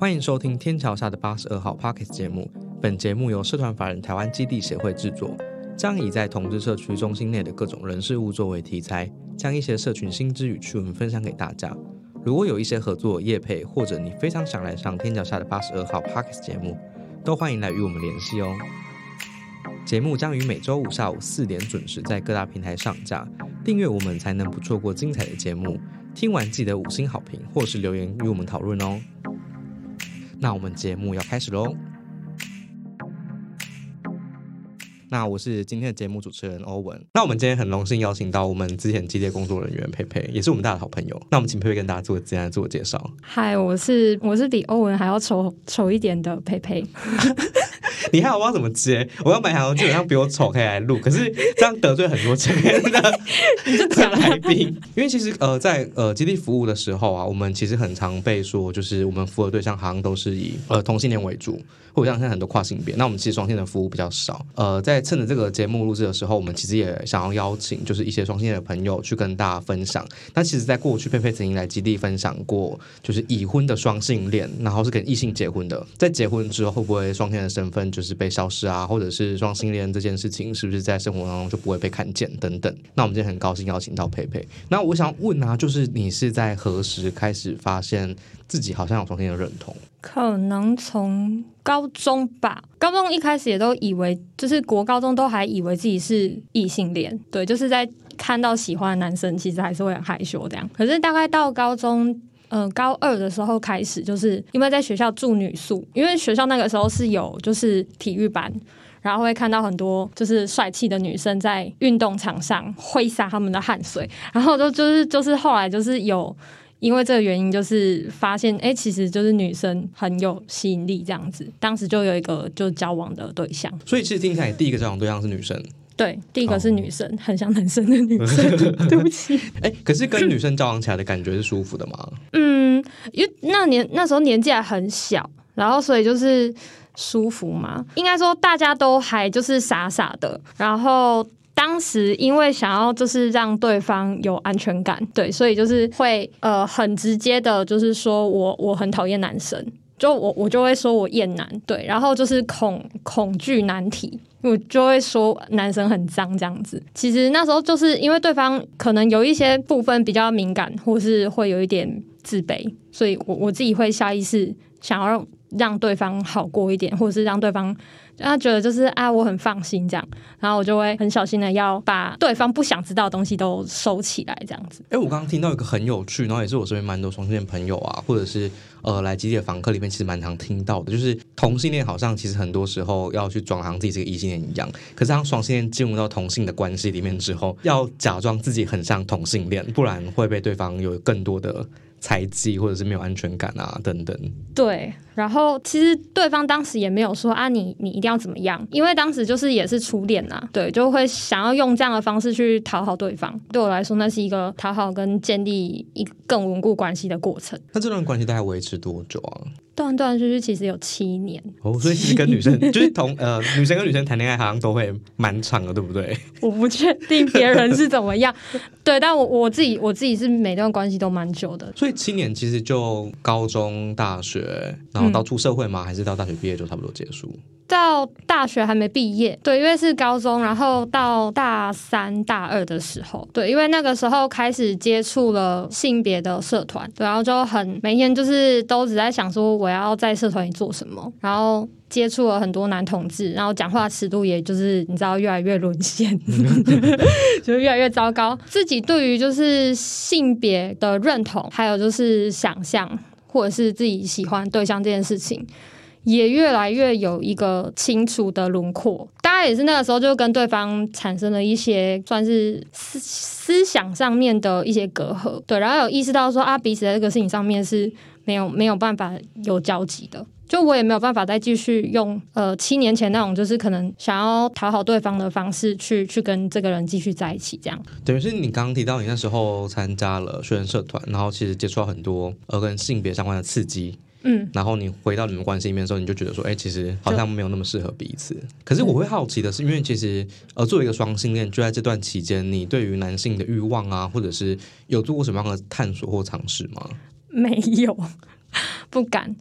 欢迎收听天桥下的八十二号 Pockets 节目。本节目由社团法人台湾基地协会制作，将以在同志社区中心内的各种人事物作为题材，将一些社群新知与趣闻分享给大家。如果有一些合作业配，或者你非常想来上天桥下的八十二号 Pockets 节目，都欢迎来与我们联系哦。节目将于每周五下午四点准时在各大平台上架，订阅我们才能不错过精彩的节目。听完记得五星好评，或是留言与我们讨论哦。那我们节目要开始喽。那我是今天的节目主持人欧文。那我们今天很荣幸邀请到我们之前激烈工作人员佩佩，也是我们大家的好朋友。那我们请佩佩跟大家做简单的自我介绍。嗨，我是我是比欧文还要丑丑一点的佩佩。你看我不知道怎么接，我要买想基本上比我丑可以来录，可是这样得罪很多这边的 来宾。因为其实呃在呃基地服务的时候啊，我们其实很常被说，就是我们服务的对象好像都是以呃同性恋为主，或者像现在很多跨性别。那我们其实双性恋的服务比较少。呃，在趁着这个节目录制的时候，我们其实也想要邀请就是一些双性恋的朋友去跟大家分享。那其实，在过去佩佩曾经来基地分享过，就是已婚的双性恋，然后是跟异性结婚的，在结婚之后会不会双性恋的身份就是被消失啊，或者是双性恋这件事情是不是在生活当中就不会被看见等等？那我们今天很高兴邀请到佩佩。那我想问啊，就是你是在何时开始发现自己好像有双性恋认同？可能从高中吧，高中一开始也都以为，就是国高中都还以为自己是异性恋，对，就是在看到喜欢的男生，其实还是会很害羞这样。可是大概到高中，嗯，高二的时候开始，就是因为在学校住女宿，因为学校那个时候是有就是体育班，然后会看到很多就是帅气的女生在运动场上挥洒他们的汗水，然后就就是就是后来就是有。因为这个原因，就是发现，哎，其实就是女生很有吸引力这样子。当时就有一个就交往的对象，所以其实听起来第一个交往对象是女生。对，第一个是女生，很像男生的女生。对不起。哎，可是跟女生交往起来的感觉是舒服的吗？嗯，因为那年那时候年纪还很小，然后所以就是舒服嘛。应该说大家都还就是傻傻的，然后。当时因为想要就是让对方有安全感，对，所以就是会呃很直接的，就是说我我很讨厌男生，就我我就会说我厌男，对，然后就是恐恐惧难题，我就会说男生很脏这样子。其实那时候就是因为对方可能有一些部分比较敏感，或是会有一点自卑，所以我我自己会下意识想要让对方好过一点，或者是让对方。他觉得就是啊，我很放心这样，然后我就会很小心的要把对方不想知道的东西都收起来，这样子。哎，我刚刚听到一个很有趣，然后也是我身边蛮多双性恋朋友啊，或者是呃来基地的房客里面，其实蛮常听到的，就是同性恋好像其实很多时候要去装像自己是个异性恋一样，可是当双性恋进入到同性的关系里面之后，要假装自己很像同性恋，不然会被对方有更多的。猜忌或者是没有安全感啊，等等。对，然后其实对方当时也没有说啊，你你一定要怎么样，因为当时就是也是初恋呐，对，就会想要用这样的方式去讨好对方。对我来说，那是一个讨好跟建立一更稳固关系的过程。那这段关系大概维持多久啊？断断续续其实有七年哦，所以其实跟女生 就是同呃女生跟女生谈恋爱好像都会蛮长的，对不对？我不确定别人是怎么样，对，但我我自己我自己是每段关系都蛮久的。所以七年其实就高中、大学，然后到出社会吗？还是到大学毕业就差不多结束？到大学还没毕业，对，因为是高中，然后到大三、大二的时候，对，因为那个时候开始接触了性别的社团，对，然后就很每天就是都只在想说我要在社团里做什么，然后接触了很多男同志，然后讲话尺度也就是你知道越来越沦陷，就越来越糟糕，自己对于就是性别的认同，还有就是想象或者是自己喜欢对象这件事情。也越来越有一个清楚的轮廓，大家也是那个时候就跟对方产生了一些算是思思想上面的一些隔阂，对，然后有意识到说啊，彼此在这个事情上面是没有没有办法有交集的，就我也没有办法再继续用呃七年前那种就是可能想要讨好对方的方式去去跟这个人继续在一起，这样。等于是你刚刚提到你那时候参加了学生社团，然后其实接触到很多呃跟性别相关的刺激。嗯，然后你回到你们关系里面的时候，你就觉得说，哎，其实好像没有那么适合彼此。可是我会好奇的是，因为其实呃，作为一个双性恋，就在这段期间，你对于男性的欲望啊，或者是有做过什么样的探索或尝试吗？没有，不敢，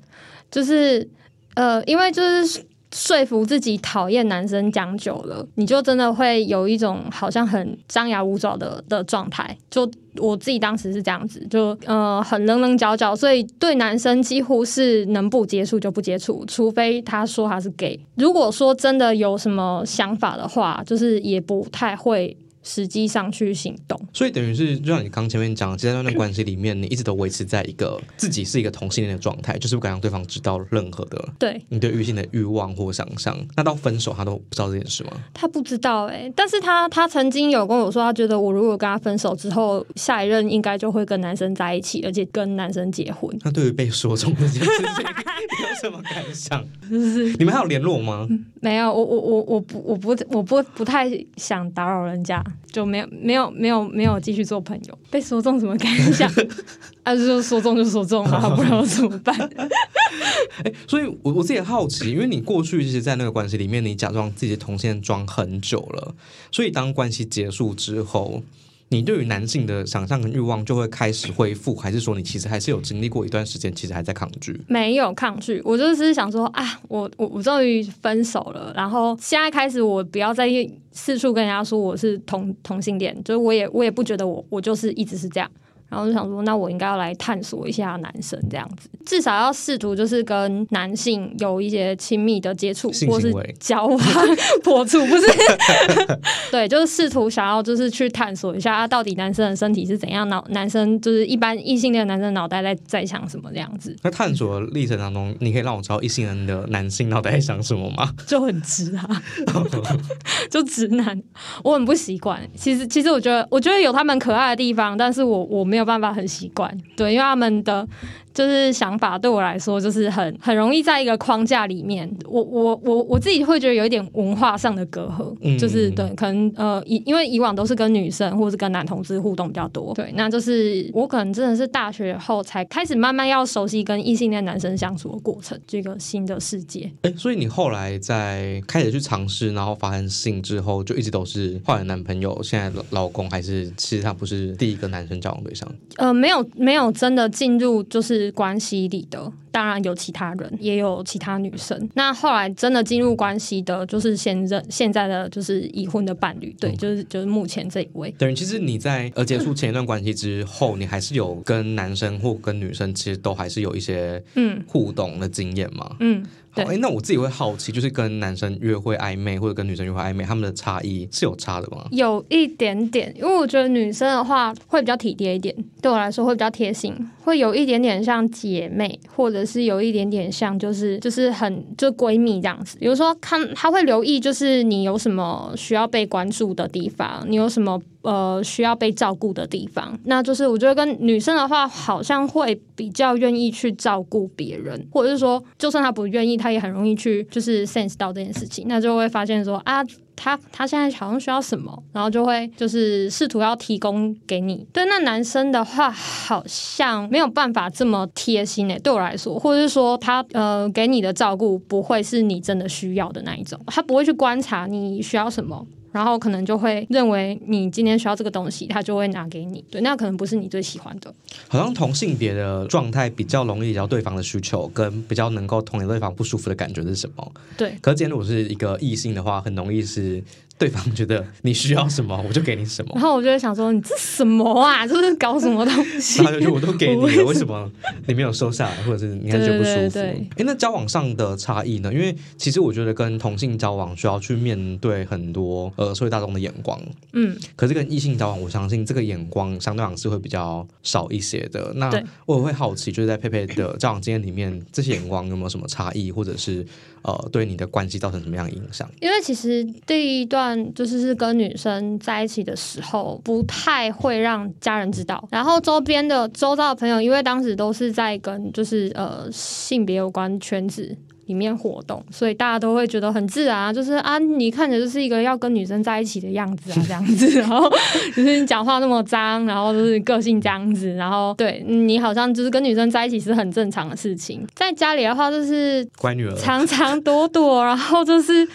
就是呃，因为就是说服自己讨厌男生讲久了，你就真的会有一种好像很张牙舞爪的的状态。就我自己当时是这样子，就呃很棱棱角角，所以对男生几乎是能不接触就不接触，除非他说他是 gay。如果说真的有什么想法的话，就是也不太会。实际上去行动，所以等于是就像你刚前面讲，在那段关系里面，你一直都维持在一个自己是一个同性恋的状态，就是不敢让对方知道任何的对你对异性的欲望或想象。那到分手，他都不知道这件事吗？他不知道哎，但是他他曾经有跟我说，他觉得我如果跟他分手之后，下一任应该就会跟男生在一起，而且跟男生结婚。那对于被说中这件事情，你 有什么感想？就是你们还有联络吗？没有，我我我我不我不我不不太想打扰人家，就没有没有。没有没有继续做朋友，被说中什么感想？啊，就说中就说中了，不知道怎么办。哎，所以我我自己好奇，因为你过去其实，在那个关系里面，你假装自己的同性装很久了，所以当关系结束之后。你对于男性的想象跟欲望就会开始恢复，还是说你其实还是有经历过一段时间，其实还在抗拒？没有抗拒，我就是想说啊，我我我终于分手了，然后现在开始我不要再四处跟人家说我是同同性恋，就是我也我也不觉得我我就是一直是这样。然后就想说，那我应该要来探索一下男生这样子，至少要试图就是跟男性有一些亲密的接触，或是交往、破处，不是？对，就是试图想要就是去探索一下，啊，到底男生的身体是怎样，脑男生就是一般异性恋男生脑袋在在想什么这样子。那探索历程当中，你可以让我知道异性人的男性脑袋在想什么吗？就很直啊，就直男，我很不习惯。其实，其实我觉得，我觉得有他们可爱的地方，但是我我没。没有办法很习惯，对，因为他们的。就是想法对我来说，就是很很容易在一个框架里面。我我我我自己会觉得有一点文化上的隔阂，嗯就是对，可能呃，以因为以往都是跟女生或者是跟男同志互动比较多，对，那就是我可能真的是大学后才开始慢慢要熟悉跟异性恋男生相处的过程，这个新的世界。哎，所以你后来在开始去尝试，然后发生性之后，就一直都是换了男朋友，现在老公还是其实他不是第一个男生交往对象？呃，没有没有真的进入就是。关系里的。当然有其他人，也有其他女生。那后来真的进入关系的，就是现任现在的就是已婚的伴侣，对，就是就是目前这一位。等于其实你在呃结束前一段关系之后，你还是有跟男生或跟女生，其实都还是有一些嗯互动的经验嘛。嗯，好，哎，那我自己会好奇，就是跟男生约会暧昧或者跟女生约会暧昧，他们的差异是有差的吗？有一点点，因为我觉得女生的话会比较体贴一点，对我来说会比较贴心，会有一点点像姐妹或者。是有一点点像，就是就是很就闺蜜这样子。比如说，看她会留意，就是你有什么需要被关注的地方，你有什么呃需要被照顾的地方。那就是我觉得跟女生的话，好像会比较愿意去照顾别人，或者是说，就算他不愿意，他也很容易去就是 sense 到这件事情。那就会发现说啊。他他现在好像需要什么，然后就会就是试图要提供给你。对，那男生的话好像没有办法这么贴心诶，对我来说，或者是说他呃给你的照顾不会是你真的需要的那一种，他不会去观察你需要什么。然后可能就会认为你今天需要这个东西，他就会拿给你。对，那可能不是你最喜欢的。好像同性别的状态比较容易聊对方的需求，跟比较能够同理对方不舒服的感觉是什么？对。可是今天如果是一个异性的话，很容易是。对方觉得你需要什么，我就给你什么。然后我就会想说，你这什么啊？这是搞什么东西？他就说我都给你了，为什么你没有收下来，或者是你还觉得不舒服？哎，那交往上的差异呢？因为其实我觉得跟同性交往需要去面对很多呃社会大众的眼光，嗯，可是跟异性交往，我相信这个眼光相对上是会比较少一些的。那我也会好奇，就是在佩佩的交往经验里面，这些眼光有没有什么差异，或者是呃对你的关系造成什么样的影响？因为其实第一段。就是是跟女生在一起的时候，不太会让家人知道。然后周边的周遭的朋友，因为当时都是在跟就是呃性别有关圈子里面活动，所以大家都会觉得很自然啊，就是啊你看着就是一个要跟女生在一起的样子啊，这样子。然后就是你讲话那么脏，然后就是个性这样子，然后对你好像就是跟女生在一起是很正常的事情。在家里的话，就是乖女儿，常常躲躲，然后就是。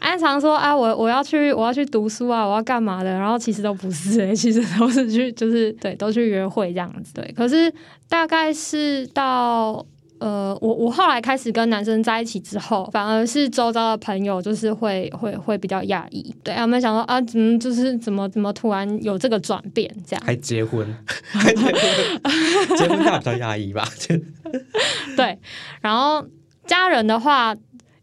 安常说啊，我我要去我要去读书啊，我要干嘛的？然后其实都不是哎，其实都是去就是对，都去约会这样子对。可是大概是到呃，我我后来开始跟男生在一起之后，反而是周遭的朋友就是会会会比较讶异，对他们想说啊，怎么就是怎么怎么突然有这个转变这样？还结婚，还结婚，结婚大家比较压抑吧？对，然后家人的话。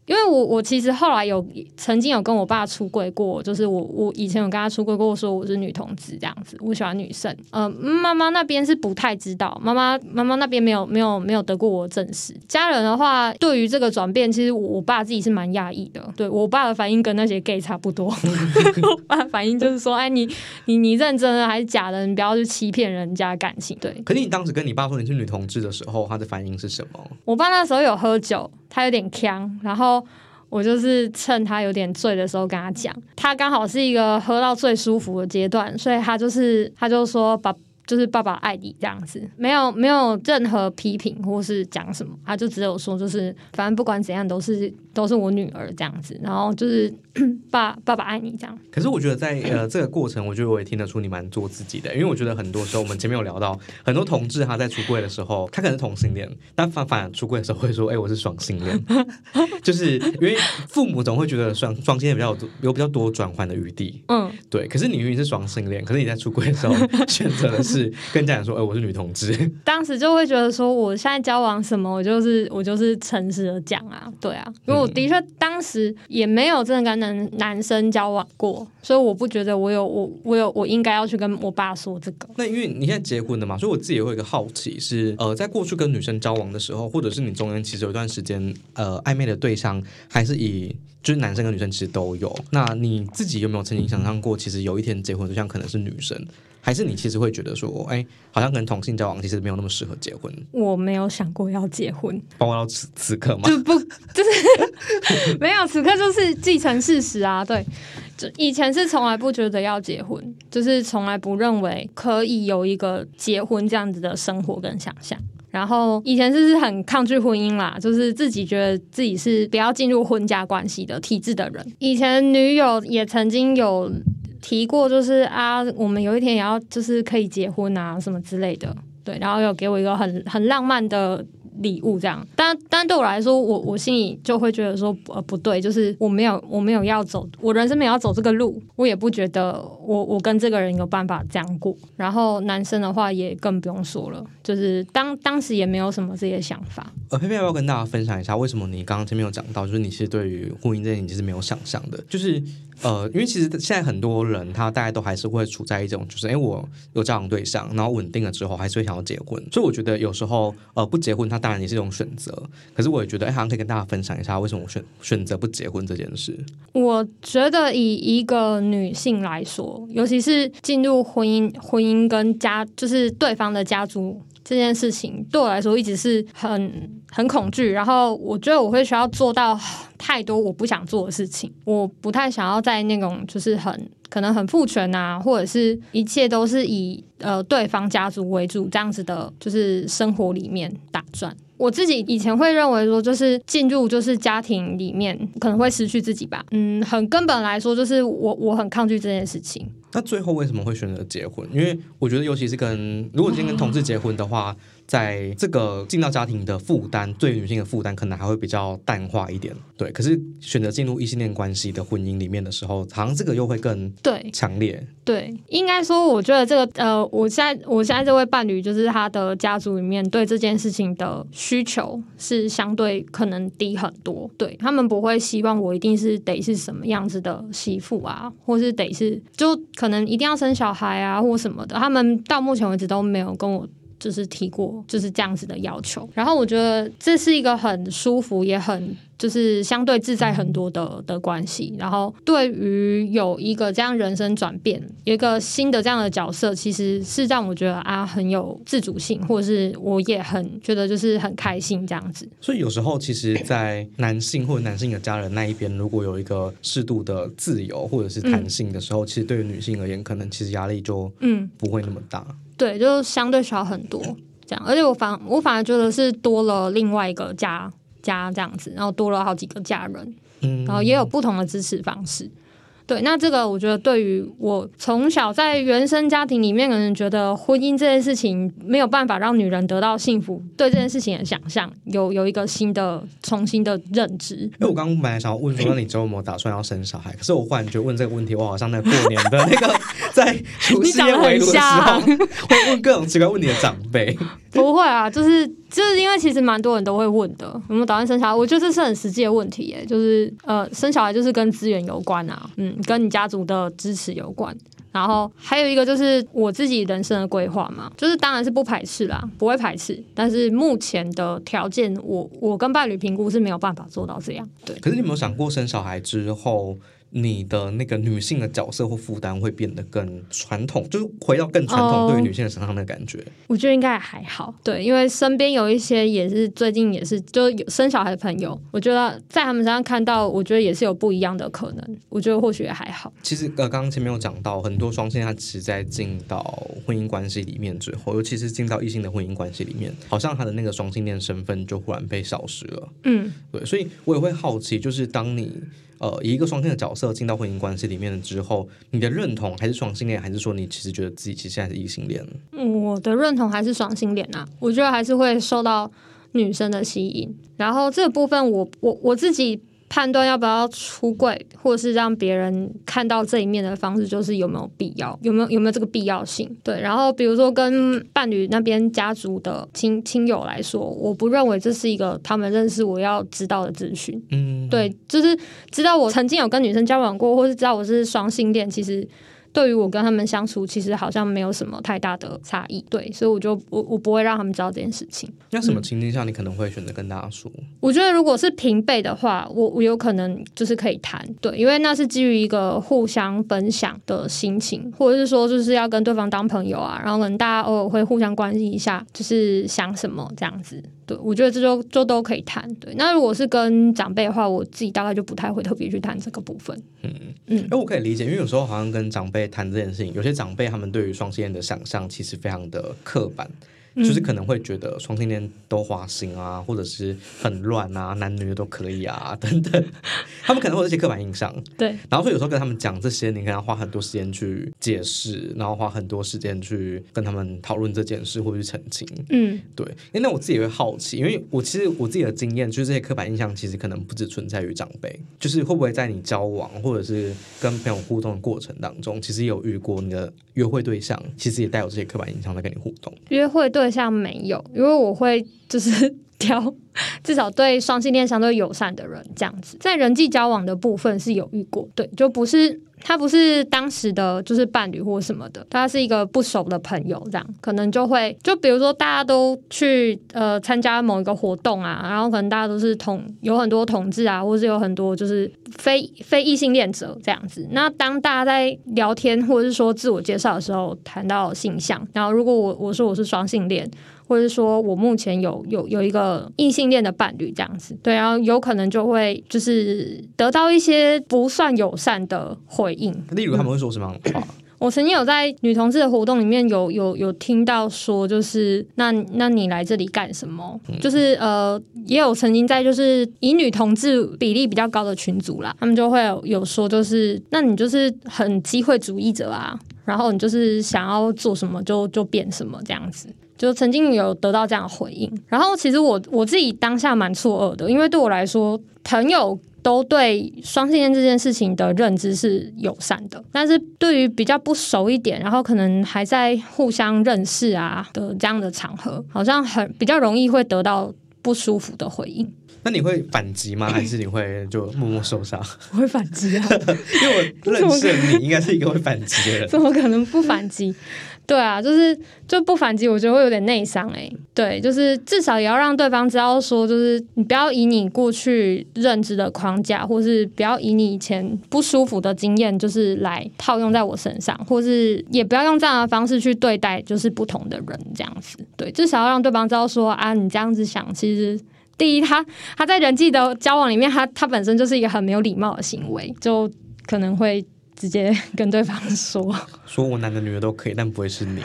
因为我我其实后来有曾经有跟我爸出柜过，就是我我以前有跟他出柜过，说我是女同志这样子，我喜欢女生。呃，妈妈那边是不太知道，妈妈妈妈那边没有没有没有得过我证实。家人的话，对于这个转变，其实我爸自己是蛮讶异的。对我爸的反应跟那些 gay 差不多，我爸反应就是说，哎，你你你认真的还是假的？你不要去欺骗人家感情。对。可是你当时跟你爸说你是女同志的时候，他的反应是什么？我爸那时候有喝酒。他有点呛，然后我就是趁他有点醉的时候跟他讲，他刚好是一个喝到最舒服的阶段，所以他就是他就说把。就是爸爸爱你这样子，没有没有任何批评或是讲什么，他就只有说就是反正不管怎样都是都是我女儿这样子，然后就是 爸爸爸爱你这样。可是我觉得在呃 这个过程，我觉得我也听得出你蛮做自己的，因为我觉得很多时候我们前面有聊到很多同志他在出柜的时候，他可能是同性恋，但反反出柜的时候会说哎我是双性恋，就是因为父母总会觉得双双性恋比较多有比较多转换的余地，嗯，对。可是你明明是双性恋，可是你在出柜的时候 选择的是。跟家长说，哎，我是女同志。当时就会觉得说，我现在交往什么，我就是我就是诚实的讲啊，对啊，因为我的确当时也没有真的跟男男生交往过，所以我不觉得我有我我有我应该要去跟我爸说这个。那因为你现在结婚了嘛，所以我自己也会有一个好奇是，呃，在过去跟女生交往的时候，或者是你中间其实有一段时间，呃，暧昧的对象还是以就是男生跟女生其实都有。那你自己有没有曾经想象过，其实有一天结婚对象可能是女生？还是你其实会觉得说，哎，好像跟同性交往其实没有那么适合结婚。我没有想过要结婚，包括到此此刻吗？就不就是 没有，此刻就是继承事实啊。对，就以前是从来不觉得要结婚，就是从来不认为可以有一个结婚这样子的生活跟想象。然后以前就是很抗拒婚姻啦，就是自己觉得自己是不要进入婚家关系的体质的人。以前女友也曾经有。提过就是啊，我们有一天也要就是可以结婚啊什么之类的，对，然后有给我一个很很浪漫的礼物这样，但但对我来说，我我心里就会觉得说呃不对，就是我没有我没有要走，我人生没有要走这个路，我也不觉得我我跟这个人有办法这样过。然后男生的话也更不用说了，就是当当时也没有什么这些想法。呃，佩佩要不要跟大家分享一下，为什么你刚刚前面有讲到，就是你是对于婚姻这件事情是没有想象的，就是。呃，因为其实现在很多人他大概都还是会处在一种，就是哎，我有交往对象，然后稳定了之后，还是会想要结婚。所以我觉得有时候呃不结婚，它当然也是一种选择。可是我也觉得，哎，好像可以跟大家分享一下，为什么我选选择不结婚这件事。我觉得以一个女性来说，尤其是进入婚姻，婚姻跟家就是对方的家族。这件事情对我来说一直是很很恐惧，然后我觉得我会需要做到太多我不想做的事情，我不太想要在那种就是很可能很父权啊，或者是一切都是以呃对方家族为主这样子的，就是生活里面打转。我自己以前会认为说，就是进入就是家庭里面可能会失去自己吧。嗯，很根本来说，就是我我很抗拒这件事情。那最后为什么会选择结婚？因为我觉得，尤其是跟如果今天跟同志结婚的话。在这个进到家庭的负担，对女性的负担可能还会比较淡化一点，对。可是选择进入异性恋关系的婚姻里面的时候，好像这个又会更对强烈。对，应该说，我觉得这个呃，我现在我现在这位伴侣，就是他的家族里面对这件事情的需求是相对可能低很多。对他们不会希望我一定是得是什么样子的媳妇啊，或是得是就可能一定要生小孩啊，或什么的。他们到目前为止都没有跟我。就是提过就是这样子的要求，然后我觉得这是一个很舒服也很就是相对自在很多的的关系。然后对于有一个这样人生转变，有一个新的这样的角色，其实是让我觉得啊很有自主性，或者是我也很觉得就是很开心这样子。所以有时候其实，在男性或者男性的家人那一边，如果有一个适度的自由或者是弹性的时候，其实对于女性而言，可能其实压力就嗯不会那么大。对，就相对小很多这样，而且我反我反而觉得是多了另外一个家家这样子，然后多了好几个家人，嗯，然后也有不同的支持方式。对，那这个我觉得对于我从小在原生家庭里面，可能觉得婚姻这件事情没有办法让女人得到幸福，对这件事情的想象有有一个新的、重新的认知。因为我刚刚本来想要问说，那你周末打算要生小孩？可是我忽然觉得问这个问题，我好像在过年的那个 在除夕夜围炉的时候，会问各种奇怪问题的长辈。不会啊，就是就是因为其实蛮多人都会问的，有没有打算生小孩？我觉得这是很实际的问题，耶，就是呃，生小孩就是跟资源有关啊，嗯，跟你家族的支持有关。然后还有一个就是我自己人生的规划嘛，就是当然是不排斥啦，不会排斥。但是目前的条件，我我跟伴侣评估是没有办法做到这样。对。可是你有没有想过生小孩之后？你的那个女性的角色或负担会变得更传统，就是回到更传统对于女性的身上的感觉。我觉得应该还好，对，因为身边有一些也是最近也是就有生小孩的朋友，我觉得在他们身上看到，我觉得也是有不一样的可能。我觉得或许也还好。其实呃，刚刚前面有讲到，很多双性他其实在进到婚姻关系里面之后，尤其是进到异性的婚姻关系里面，好像他的那个双性恋身份就忽然被消失了。嗯，对，所以我也会好奇，就是当你。呃，以一个双性的角色进到婚姻关系里面之后，你的认同还是双性恋，还是说你其实觉得自己其实还是异性恋？我的认同还是双性恋啊，我觉得还是会受到女生的吸引，然后这个部分我我我自己。判断要不要出柜，或者是让别人看到这一面的方式，就是有没有必要，有没有有没有这个必要性？对。然后比如说跟伴侣那边家族的亲亲友来说，我不认为这是一个他们认识我要知道的资讯。嗯，对，就是知道我曾经有跟女生交往过，或是知道我是双性恋，其实。对于我跟他们相处，其实好像没有什么太大的差异，对，所以我就我我不会让他们知道这件事情。那什么情境下你可能会选择跟大家说？我觉得如果是平辈的话，我我有可能就是可以谈，对，因为那是基于一个互相分享的心情，或者是说就是要跟对方当朋友啊，然后可能大家偶尔会互相关心一下，就是想什么这样子。对，我觉得这就就都可以谈。对，那如果是跟长辈的话，我自己大概就不太会特别去谈这个部分。嗯嗯，哎，我可以理解，因为有时候好像跟长辈谈这件事情，有些长辈他们对于双性恋的想象其实非常的刻板。就是可能会觉得双性恋都花心啊，或者是很乱啊，男女都可以啊，等等。他们可能会有一些刻板印象。对。然后所以有时候跟他们讲这些，你可能要花很多时间去解释，然后花很多时间去跟他们讨论这件事，或者是澄清。嗯，对。哎，那我自己也会好奇，因为我其实我自己的经验，就是这些刻板印象其实可能不只存在于长辈，就是会不会在你交往或者是跟朋友互动的过程当中，其实有遇过你的约会对象，其实也带有这些刻板印象在跟你互动。约会对。象没有，因为我会就是挑 至少对双性恋相对友善的人这样子，在人际交往的部分是有遇过，对，就不是他不是当时的就是伴侣或什么的，他是一个不熟的朋友，这样可能就会就比如说大家都去呃参加某一个活动啊，然后可能大家都是同有很多同志啊，或是有很多就是非非异性恋者这样子，那当大家在聊天或者是说自我介绍的时候谈到性向，然后如果我我说我是双性恋。或者说我目前有有有一个异性恋的伴侣这样子，对，然后有可能就会就是得到一些不算友善的回应。例如他们会说什么样的话？我曾经有在女同志的活动里面有有有听到说，就是那那你来这里干什么？就是呃，也有曾经在就是以女同志比例比较高的群组啦，他们就会有说，就是那你就是很机会主义者啊，然后你就是想要做什么就就变什么这样子。就曾经有得到这样的回应，然后其实我我自己当下蛮错愕的，因为对我来说，朋友都对双性恋这件事情的认知是友善的，但是对于比较不熟一点，然后可能还在互相认识啊的这样的场合，好像很比较容易会得到不舒服的回应。那你会反击吗？还是你会就默默受伤？我会反击啊，因为我认识你，应该是一个会反击的人。怎么可能不反击？对啊，就是就不反击，我觉得会有点内伤哎。对，就是至少也要让对方知道，说就是你不要以你过去认知的框架，或是不要以你以前不舒服的经验，就是来套用在我身上，或是也不要用这样的方式去对待就是不同的人这样子。对，至少要让对方知道说啊，你这样子想，其实第一，他他在人际的交往里面，他他本身就是一个很没有礼貌的行为，就可能会。直接跟对方说，说我男的女的都可以，但不会是你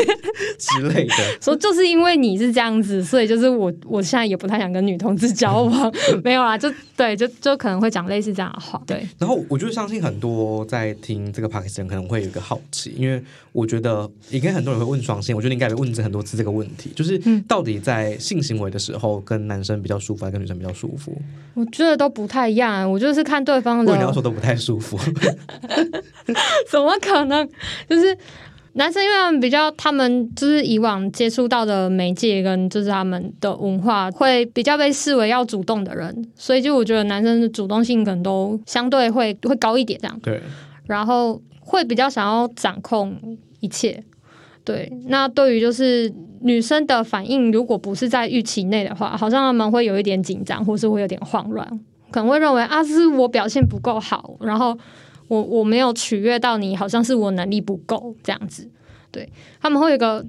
之类的。说就是因为你是这样子，所以就是我我现在也不太想跟女同志交往。没有啦，就对，就就可能会讲类似这样的话。对，然后我就相信很多在听这个 p a k i s 人可能会有一个好奇，因为我觉得应该很多人会问双性，我觉得应该会问很多次这个问题，就是到底在性行为的时候，跟男生比较舒服，还是跟女生比较舒服？我觉得都不太一样，我就是看对方的。你要说都不太舒服。怎么可能？就是男生，因为他们比较，他们就是以往接触到的媒介跟就是他们的文化，会比较被视为要主动的人，所以就我觉得男生的主动性可能都相对会会高一点，这样。对。然后会比较想要掌控一切。对。那对于就是女生的反应，如果不是在预期内的话，好像他们会有一点紧张，或是会有点慌乱，可能会认为啊，是我表现不够好，然后。我我没有取悦到你，好像是我能力不够这样子，对他们会有一个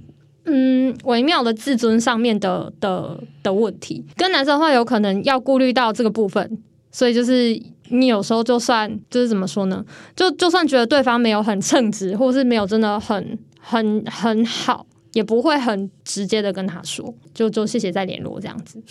嗯微妙的自尊上面的的的问题，跟男生的话有可能要顾虑到这个部分，所以就是你有时候就算就是怎么说呢，就就算觉得对方没有很称职，或是没有真的很很很好。也不会很直接的跟他说，就就谢谢再联络这样子，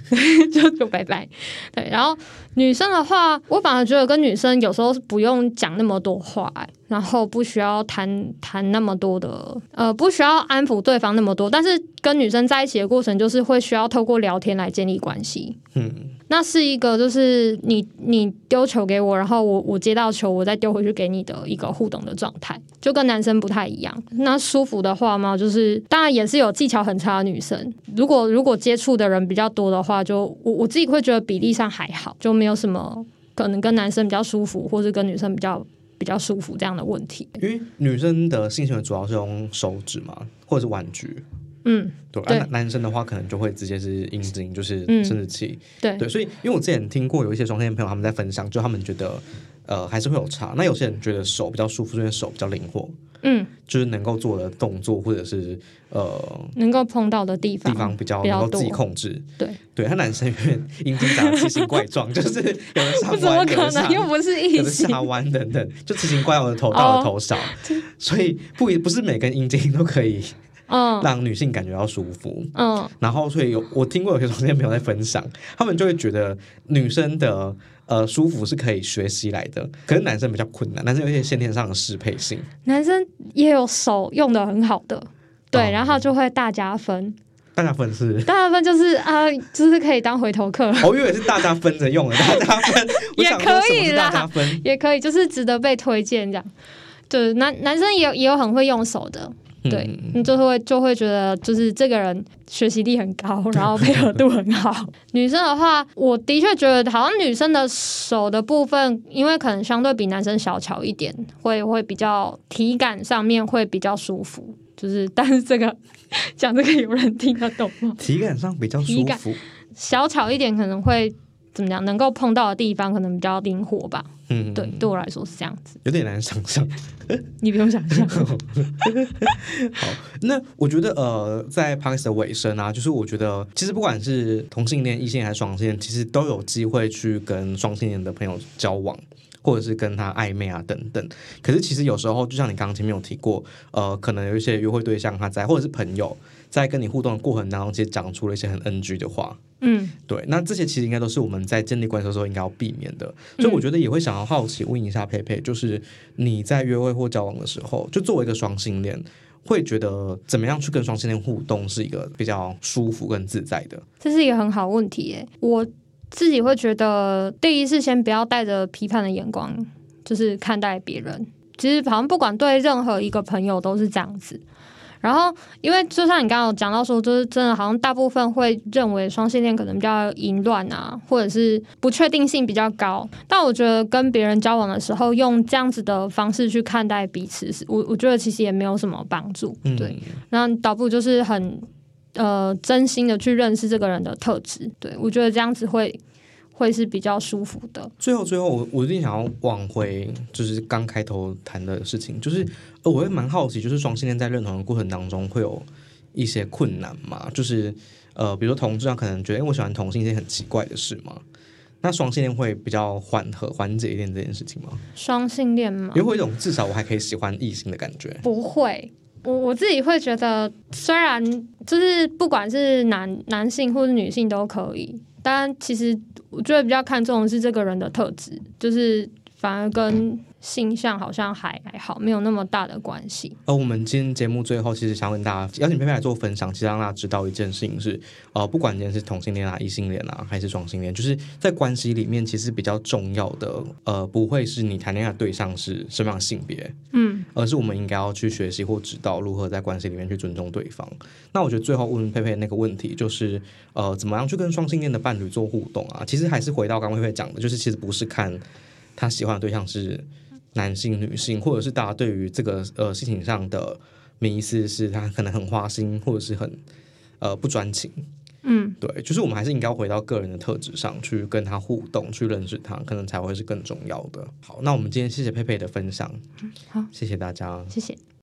就就拜拜。对，然后女生的话，我反而觉得跟女生有时候不用讲那么多话，然后不需要谈谈那么多的，呃，不需要安抚对方那么多。但是跟女生在一起的过程，就是会需要透过聊天来建立关系。嗯。那是一个，就是你你丢球给我，然后我我接到球，我再丢回去给你的一个互动的状态，就跟男生不太一样。那舒服的话嘛，就是当然也是有技巧很差的女生。如果如果接触的人比较多的话，就我我自己会觉得比例上还好，就没有什么可能跟男生比较舒服，或者跟女生比较比较舒服这样的问题。因为女生的性行为主要是用手指嘛，或者是玩具。嗯，对，男男生的话可能就会直接是阴茎，就是生殖器。对。对，所以因为我之前听过有一些双性恋朋友他们在分享，就他们觉得呃还是会有差。那有些人觉得手比较舒服，因为手比较灵活，嗯，就是能够做的动作或者是呃能够碰到的地方地方比较能够自己控制。对。对，他男生因为阴茎长得奇形怪状，就是有的上弯，有的下又不是有的下弯等等，就奇形怪状的头到了头上，所以不不是每根阴茎都可以。嗯，让女性感觉到舒服。嗯，然后所以有我听过有些同性朋友在分享，他们就会觉得女生的呃舒服是可以学习来的，可是男生比较困难，男生有一些先天上的适配性。男生也有手用的很好的，对，然后就会大加分。大家分是？大家分就是啊，就是可以当回头客。我以为是大家分着用的，大家分也可以啦，大加分也可以，就是值得被推荐这样。对，男男生也有也有很会用手的。对，你就会就会觉得，就是这个人学习力很高，然后配合度很好。女生的话，我的确觉得好像女生的手的部分，因为可能相对比男生小巧一点，会会比较体感上面会比较舒服。就是，但是这个讲这个有人听得懂吗？体感上比较舒服，小巧一点可能会。怎么样？能够碰到的地方可能比较灵活吧。嗯，对，对我来说是这样子。有点难想象。你不用想象。好，那我觉得呃，在 p a r k 的尾声啊，就是我觉得其实不管是同性恋、异性还是双性恋，其实都有机会去跟双性恋的朋友交往，或者是跟他暧昧啊等等。可是其实有时候，就像你刚刚前面有提过，呃，可能有一些约会对象他在，或者是朋友。在跟你互动的过程当中，其实讲出了一些很 NG 的话，嗯，对，那这些其实应该都是我们在建立关系的时候应该要避免的。所以我觉得也会想要好奇问一下佩佩，就是你在约会或交往的时候，就作为一个双性恋，会觉得怎么样去跟双性恋互动是一个比较舒服跟自在的？这是一个很好问题诶，我自己会觉得第一是先不要带着批判的眼光，就是看待别人。其实好像不管对任何一个朋友都是这样子。然后，因为就像你刚刚讲到说，就是真的好像大部分会认为双性恋可能比较淫乱啊，或者是不确定性比较高。但我觉得跟别人交往的时候，用这样子的方式去看待彼此，是我我觉得其实也没有什么帮助。对，那倒不如就是很呃真心的去认识这个人的特质。对我觉得这样子会。会是比较舒服的。最后，最后，我我一定想要往回，就是刚开头谈的事情，就是呃，我会蛮好奇，就是双性恋在认同的过程当中会有一些困难嘛？就是呃，比如说同志啊可能觉得，因为我喜欢同性是件很奇怪的事嘛。那双性恋会比较缓和缓解一点这件事情吗？双性恋吗有？会有一种至少我还可以喜欢异性的感觉。不会，我我自己会觉得，虽然就是不管是男男性或是女性都可以，但其实我觉得比较看重的是这个人的特质，就是反而跟性向好像还还好，没有那么大的关系。而我们今天节目最后，其实想跟大家邀请佩佩来做分享，其实让大家知道一件事情是，呃，不管今天是同性恋啊、异性恋啊，还是双性恋，就是在关系里面，其实比较重要的，呃，不会是你谈恋爱的对象是什么样的性别，嗯，而是我们应该要去学习或指导如何在关系里面去尊重对方。那我觉得最后问佩佩那个问题就是，呃，怎么样去跟双性恋的伴侣做互动啊？其实还是回到刚刚佩佩讲的，就是其实不是看他喜欢的对象是男性、女性，或者是大家对于这个呃事情上的迷思是他可能很花心，或者是很呃不专情。嗯，对，就是我们还是应该回到个人的特质上去跟他互动，去认识他，可能才会是更重要的。好，那我们今天谢谢佩佩的分享，好，谢谢大家。谢谢。